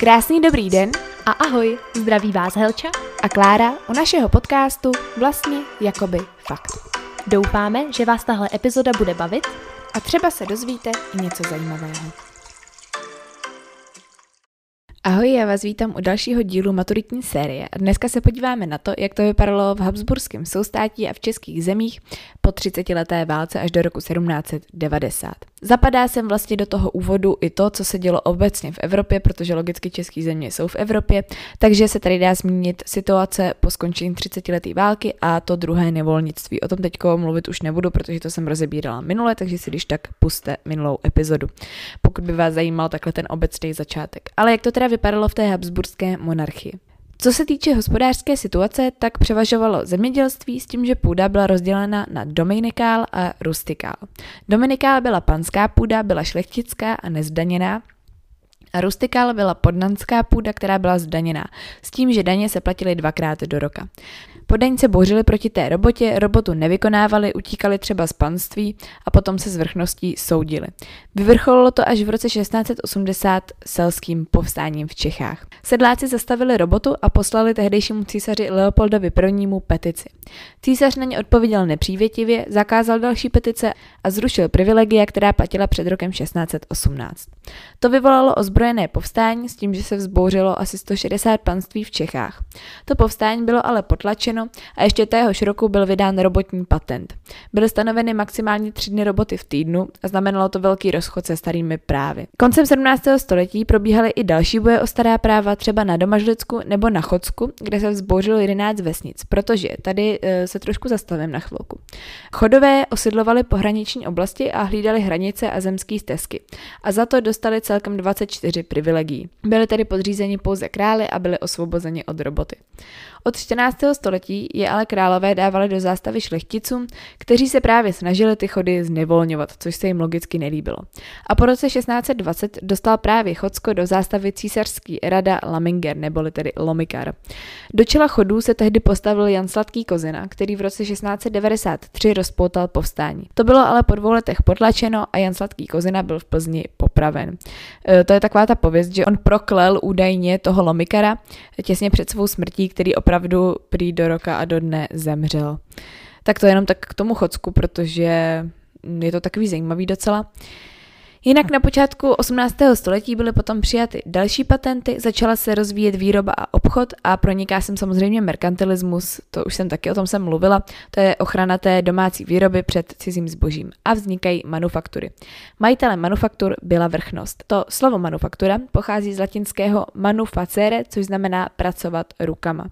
Krásný dobrý den a ahoj, zdraví vás Helča a Klára u našeho podcastu Vlastně jakoby fakt. Doufáme, že vás tahle epizoda bude bavit a třeba se dozvíte i něco zajímavého. Ahoj, já vás vítám u dalšího dílu maturitní série dneska se podíváme na to, jak to vypadalo v Habsburském soustátí a v českých zemích po 30 leté válce až do roku 1790. Zapadá sem vlastně do toho úvodu i to, co se dělo obecně v Evropě, protože logicky české země jsou v Evropě, takže se tady dá zmínit situace po skončení 30 leté války a to druhé nevolnictví. O tom teď mluvit už nebudu, protože to jsem rozebírala minule, takže si když tak puste minulou epizodu, pokud by vás zajímal takhle ten obecný začátek. Ale jak to teda vypadalo v té habsburské monarchii? Co se týče hospodářské situace, tak převažovalo zemědělství s tím, že půda byla rozdělena na dominikál a rustikál. Dominikál byla panská půda, byla šlechtická a nezdaněná, a rustikál byla podnanská půda, která byla zdaněná, s tím, že daně se platily dvakrát do roka. Podaňce bouřili proti té robotě, robotu nevykonávali, utíkali třeba z panství a potom se z vrchností soudili. Vyvrcholilo to až v roce 1680 selským povstáním v Čechách. Sedláci zastavili robotu a poslali tehdejšímu císaři Leopoldovi I. petici. Císař na ně odpověděl nepřívětivě, zakázal další petice a zrušil privilegia, která platila před rokem 1618. To vyvolalo ozbrojené povstání s tím, že se vzbouřilo asi 160 panství v Čechách. To povstání bylo ale potlačeno zastaveno a ještě téhož roku byl vydán robotní patent. Byly stanoveny maximálně tři dny roboty v týdnu a znamenalo to velký rozchod se starými právy. Koncem 17. století probíhaly i další boje o stará práva, třeba na Domažlicku nebo na Chodsku, kde se vzbouřilo 11 vesnic, protože tady e, se trošku zastavím na chvilku. Chodové osidlovali pohraniční oblasti a hlídali hranice a zemské stezky a za to dostali celkem 24 privilegií. Byli tedy podřízeni pouze králi a byli osvobozeni od roboty. Od 14. století je ale králové dávali do zástavy šlechticům, kteří se právě snažili ty chody znevolňovat, což se jim logicky nelíbilo. A po roce 1620 dostal právě Chodsko do zástavy císařský rada Laminger, neboli tedy Lomikar. Do čela chodů se tehdy postavil Jan Sladký Kozina, který v roce 1693 rozpoutal povstání. To bylo ale po dvou letech potlačeno a Jan Sladký Kozina byl v Plzni popraven. E, to je taková ta pověst, že on proklel údajně toho Lomikara těsně před svou smrtí, který opravdu prý do roka a do dne zemřel. Tak to jenom tak k tomu Chodsku, protože je to takový zajímavý docela. Jinak na počátku 18. století byly potom přijaty další patenty, začala se rozvíjet výroba a obchod a proniká sem samozřejmě merkantilismus, to už jsem taky o tom jsem mluvila, to je ochrana té domácí výroby před cizím zbožím a vznikají manufaktury. Majitelem manufaktur byla vrchnost. To slovo manufaktura pochází z latinského manufacere, což znamená pracovat rukama.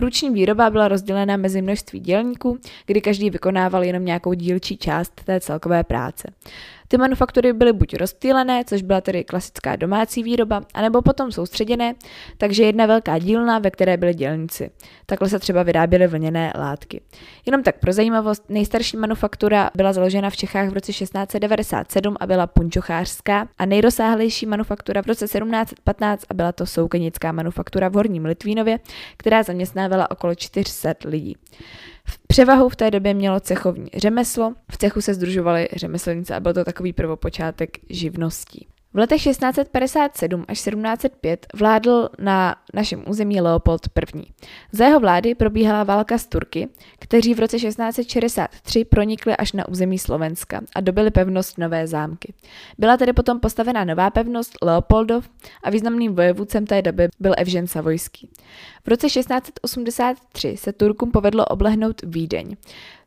Ruční výroba byla rozdělena mezi množství dělníků, kdy každý vykonával jenom nějakou dílčí část té celkové práce. Ty manufaktury byly buď rozptýlené, což byla tedy klasická domácí výroba, anebo potom soustředěné, takže jedna velká dílna, ve které byly dělníci. Takhle se třeba vyráběly vlněné látky. Jenom tak pro zajímavost, nejstarší manufaktura byla založena v Čechách v roce 1697 a byla punčochářská a nejrozsáhlejší manufaktura v roce 1715 a byla to soukenická manufaktura v Horním Litvínově, která zaměstnávala okolo 400 lidí. Převahu v té době mělo cechovní řemeslo, v cechu se združovali řemeslníci a byl to takový prvopočátek živností. V letech 1657 až 1705 vládl na našem území Leopold I. Za jeho vlády probíhala válka s Turky, kteří v roce 1663 pronikli až na území Slovenska a dobili pevnost Nové zámky. Byla tedy potom postavena nová pevnost Leopoldov a významným vojevůdcem té doby byl Evžen Savojský. V roce 1683 se Turkům povedlo oblehnout Vídeň.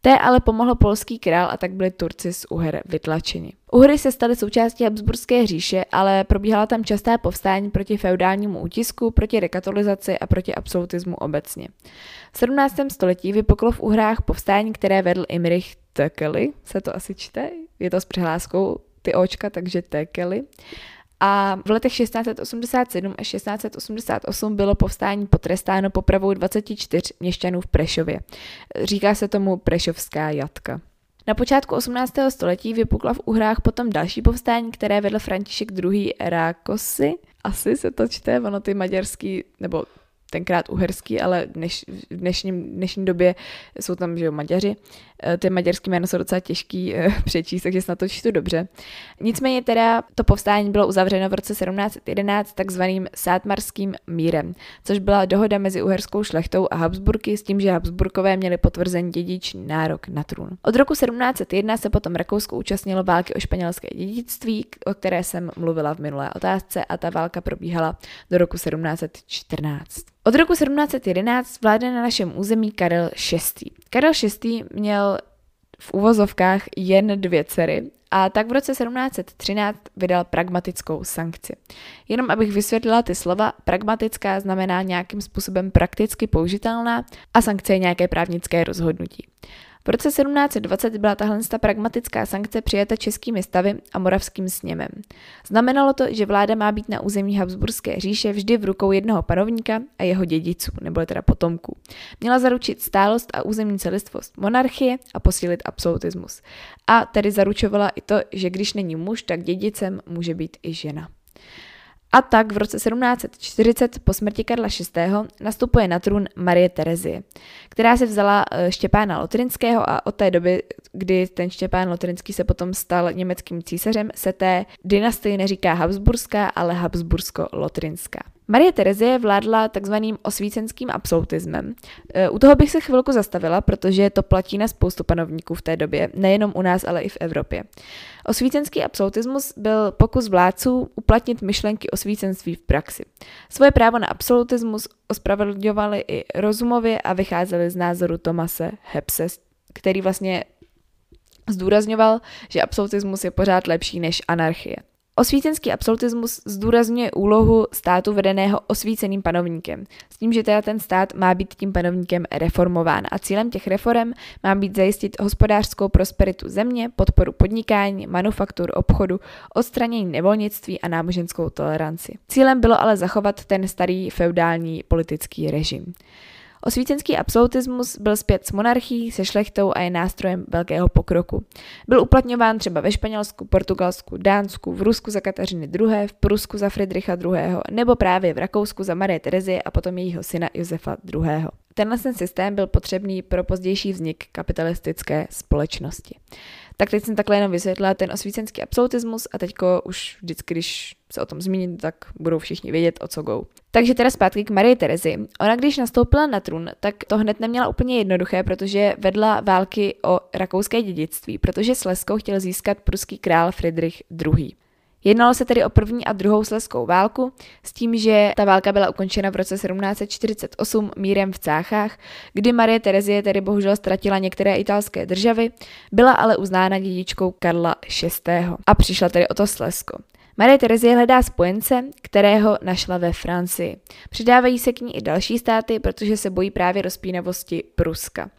Té ale pomohl polský král a tak byli Turci z Uher vytlačeni. Uhry se staly součástí Habsburské říše, ale probíhala tam častá povstání proti feudálnímu útisku, proti rekatolizaci a proti absolutismu obecně. V 17. století vypuklo v Uhrách povstání, které vedl Imrich Tekeli, se to asi čte, je to s přehláskou ty očka, takže Tekeli. A v letech 1687 až 1688 bylo povstání potrestáno popravou 24 měšťanů v Prešově. Říká se tomu Prešovská jatka. Na počátku 18. století vypukla v Uhrách potom další povstání, které vedl František II. Rákosy. Asi se to čte, ono ty maďarský, nebo tenkrát uherský, ale dneš, v dnešním, dnešní době jsou tam že jo, Maďaři. Eh, ty maďarský jméno jsou docela těžký eh, přečíst, takže snad to čtu dobře. Nicméně teda to povstání bylo uzavřeno v roce 1711 takzvaným sátmarským mírem, což byla dohoda mezi uherskou šlechtou a Habsburky s tím, že Habsburkové měli potvrzen dědičný nárok na trůn. Od roku 1701 se potom Rakousko účastnilo války o španělské dědictví, o které jsem mluvila v minulé otázce a ta válka probíhala do roku 1714. Od roku 1711 vládne na našem území Karel VI. Karel VI měl v uvozovkách jen dvě dcery a tak v roce 1713 vydal pragmatickou sankci. Jenom abych vysvětlila ty slova, pragmatická znamená nějakým způsobem prakticky použitelná a sankce je nějaké právnické rozhodnutí. V roce 1720 byla tahle pragmatická sankce přijata českými stavy a moravským sněmem. Znamenalo to, že vláda má být na území Habsburské říše vždy v rukou jednoho panovníka a jeho dědiců, nebo teda potomků. Měla zaručit stálost a územní celistvost monarchie a posílit absolutismus. A tedy zaručovala i to, že když není muž, tak dědicem může být i žena. A tak v roce 1740 po smrti Karla VI. nastupuje na trůn Marie Terezie, která se vzala eh, Štěpána Lotrinského a od té doby, kdy ten Štěpán Lotrinský se potom stal německým císařem, se té dynastii neříká Habsburská, ale Habsbursko-Lotrinská. Marie Terezie vládla takzvaným osvícenským absolutismem. E, u toho bych se chvilku zastavila, protože to platí na spoustu panovníků v té době, nejenom u nás, ale i v Evropě. Osvícenský absolutismus byl pokus vládců uplatnit myšlenky osvícenství v praxi. Svoje právo na absolutismus ospravedlňovali i rozumově a vycházeli z názoru Tomase Hepse, který vlastně zdůrazňoval, že absolutismus je pořád lepší než anarchie. Osvícenský absolutismus zdůrazňuje úlohu státu vedeného osvíceným panovníkem, s tím, že teda ten stát má být tím panovníkem reformován a cílem těch reform má být zajistit hospodářskou prosperitu země, podporu podnikání, manufaktur, obchodu, odstranění nevolnictví a náboženskou toleranci. Cílem bylo ale zachovat ten starý feudální politický režim. Osvícenský absolutismus byl zpět s monarchií, se šlechtou a je nástrojem velkého pokroku. Byl uplatňován třeba ve Španělsku, Portugalsku, Dánsku, v Rusku za Kateřiny II., v Prusku za Friedricha II. nebo právě v Rakousku za Marie Terezie a potom jejího syna Josefa II. Tenhle ten systém byl potřebný pro pozdější vznik kapitalistické společnosti. Tak teď jsem takhle jenom vysvětlila ten osvícenský absolutismus a teďko už vždycky, když se o tom zmíním, tak budou všichni vědět, o co go. Takže teda zpátky k Marie Terezi. Ona když nastoupila na trůn, tak to hned neměla úplně jednoduché, protože vedla války o rakouské dědictví, protože Sleskou chtěl získat pruský král Friedrich II. Jednalo se tedy o první a druhou sleskou válku, s tím, že ta válka byla ukončena v roce 1748 mírem v Cáchách, kdy Marie Terezie tedy bohužel ztratila některé italské državy, byla ale uznána dědičkou Karla VI. a přišla tedy o to Slesko. Marie Terezie hledá spojence, kterého našla ve Francii. Přidávají se k ní i další státy, protože se bojí právě rozpínavosti Pruska.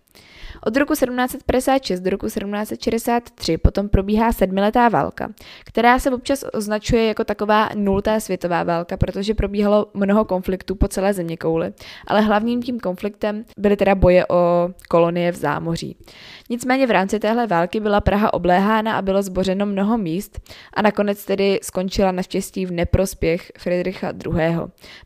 Od roku 1756 do roku 1763 potom probíhá sedmiletá válka, která se občas označuje jako taková nultá světová válka, protože probíhalo mnoho konfliktů po celé země kouli, ale hlavním tím konfliktem byly teda boje o kolonie v zámoří. Nicméně v rámci téhle války byla Praha obléhána a bylo zbořeno mnoho míst a nakonec tedy skončila naštěstí v neprospěch Friedricha II.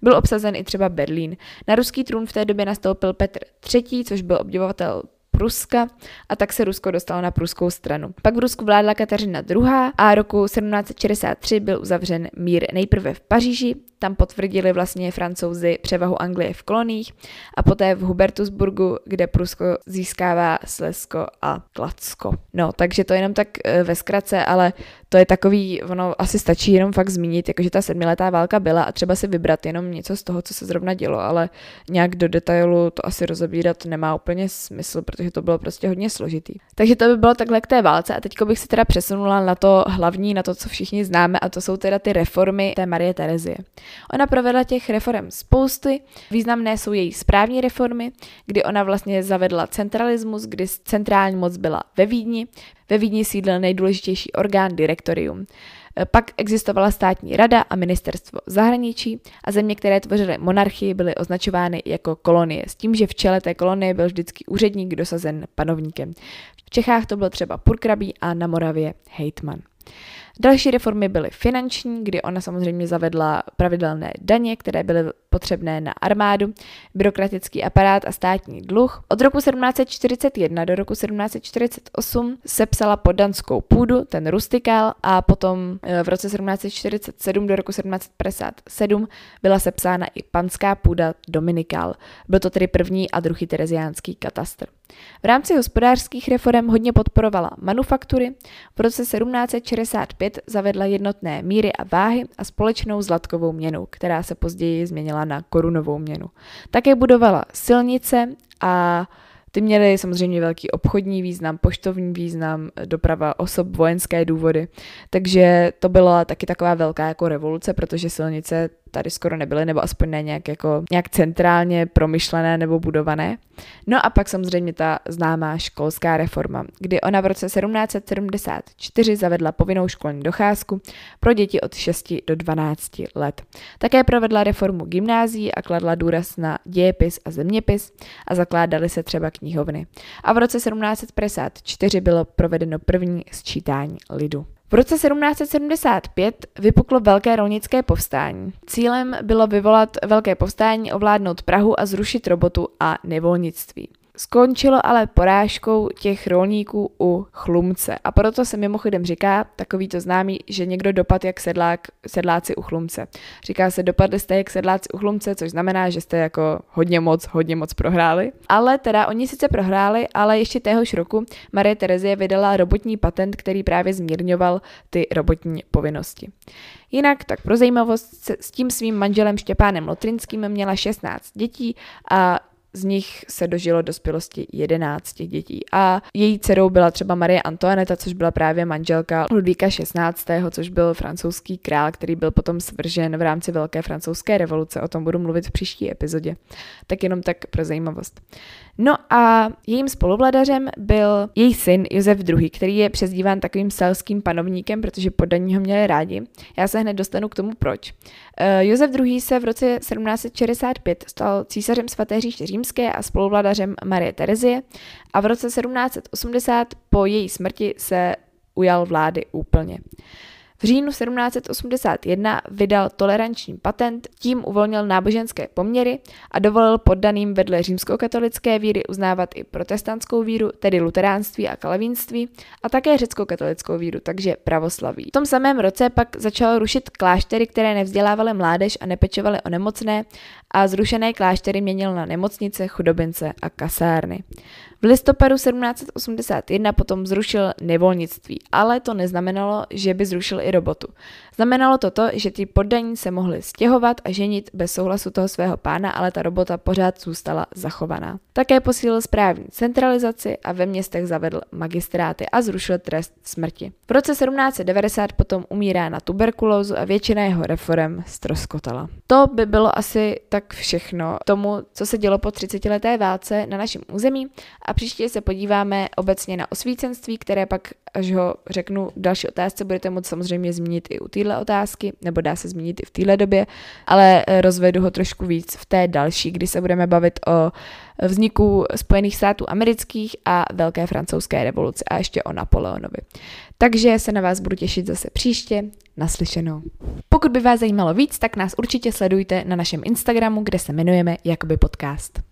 Byl obsazen i třeba Berlín. Na ruský trůn v té době nastoupil Petr III., což byl obdivovatel Pruska a tak se Rusko dostalo na pruskou stranu. Pak v Rusku vládla Kateřina II. a roku 1763 byl uzavřen mír nejprve v Paříži, tam potvrdili vlastně francouzi převahu Anglie v koloních a poté v Hubertusburgu, kde Prusko získává Slesko a Kladsko. No, takže to jenom tak eh, ve zkratce, ale to je takový, ono asi stačí jenom fakt zmínit, jakože ta sedmiletá válka byla a třeba si vybrat jenom něco z toho, co se zrovna dělo, ale nějak do detailu to asi rozebírat nemá úplně smysl, protože to bylo prostě hodně složitý. Takže to by bylo takhle k té válce a teď bych se teda přesunula na to hlavní, na to, co všichni známe a to jsou teda ty reformy té Marie Terezie. Ona provedla těch reform spousty, významné jsou její správní reformy, kdy ona vlastně zavedla centralismus, kdy centrální moc byla ve Vídni, ve Vídni sídlil nejdůležitější orgán direktorium. Pak existovala státní rada a ministerstvo zahraničí a země, které tvořily monarchii, byly označovány jako kolonie, s tím, že v čele té kolonie byl vždycky úředník dosazen panovníkem. V Čechách to byl třeba purkrabí a na Moravě hejtman. Další reformy byly finanční, kdy ona samozřejmě zavedla pravidelné daně, které byly potřebné na armádu, byrokratický aparát a státní dluh. Od roku 1741 do roku 1748 sepsala podanskou půdu, ten rustikál, a potom eh, v roce 1747 do roku 1757 byla sepsána i panská půda Dominikál. Byl to tedy první a druhý tereziánský katastr. V rámci hospodářských reform hodně podporovala manufaktury, v roce 1765 zavedla jednotné míry a váhy a společnou zlatkovou měnu, která se později změnila na korunovou měnu. Také budovala silnice a ty měly samozřejmě velký obchodní význam, poštovní význam, doprava osob, vojenské důvody. Takže to byla taky taková velká jako revoluce, protože silnice tady skoro nebyly, nebo aspoň ne nějak, jako, nějak centrálně promyšlené nebo budované. No a pak samozřejmě ta známá školská reforma, kdy ona v roce 1774 zavedla povinnou školní docházku pro děti od 6 do 12 let. Také provedla reformu gymnázií a kladla důraz na dějepis a zeměpis a zakládaly se třeba knihovny. A v roce 1754 bylo provedeno první sčítání lidu. V roce 1775 vypuklo velké rolnické povstání. Cílem bylo vyvolat velké povstání, ovládnout Prahu a zrušit robotu a nevolnictví. Skončilo ale porážkou těch rolníků u Chlumce a proto se mimochodem říká, takový to známý, že někdo dopad jak sedlák, sedláci u Chlumce. Říká se, dopadli jste jak sedláci u Chlumce, což znamená, že jste jako hodně moc, hodně moc prohráli. Ale teda oni sice prohráli, ale ještě téhož roku Marie Terezie vydala robotní patent, který právě zmírňoval ty robotní povinnosti. Jinak, tak pro zajímavost, s tím svým manželem Štěpánem Lotrinským měla 16 dětí a z nich se dožilo dospělosti 11 dětí. A její dcerou byla třeba Marie Antoineta, což byla právě manželka Ludvíka XVI., což byl francouzský král, který byl potom svržen v rámci Velké francouzské revoluce. O tom budu mluvit v příští epizodě. Tak jenom tak pro zajímavost. No a jejím spoluvladařem byl její syn Josef II., který je přezdíván takovým selským panovníkem, protože podaní ho měli rádi. Já se hned dostanu k tomu proč. Uh, Josef II. se v roce 1765 stal císařem svaté říše římské a spoluvladařem Marie Terezie a v roce 1780 po její smrti se ujal vlády úplně. V říjnu 1781 vydal toleranční patent, tím uvolnil náboženské poměry a dovolil poddaným vedle římskokatolické víry uznávat i protestantskou víru, tedy luteránství a kalavínství, a také řecko-katolickou víru, takže pravoslaví. V tom samém roce pak začal rušit kláštery, které nevzdělávaly mládež a nepečovaly o nemocné a zrušené kláštery měnil na nemocnice, chudobince a kasárny. V listopadu 1781 potom zrušil nevolnictví, ale to neznamenalo, že by zrušil i robotu. Znamenalo to to, že ty poddaní se mohli stěhovat a ženit bez souhlasu toho svého pána, ale ta robota pořád zůstala zachovaná. Také posílil správní centralizaci a ve městech zavedl magistráty a zrušil trest smrti. V roce 1790 potom umírá na tuberkulózu a většina jeho reform stroskotala. To by bylo asi tak všechno tomu, co se dělo po 30 leté válce na našem území a příště se podíváme obecně na osvícenství, které pak, až ho řeknu v další otázce, budete moct samozřejmě zmínit i u téhle otázky, nebo dá se zmínit i v téhle době, ale eh, rozvedu ho trošku víc v té další, kdy se budeme bavit o vzniku Spojených států amerických a Velké francouzské revoluce a ještě o Napoleonovi. Takže se na vás budu těšit zase příště. Naslyšenou. Pokud by vás zajímalo víc, tak nás určitě sledujte na našem Instagramu, kde se jmenujeme Jakoby podcast.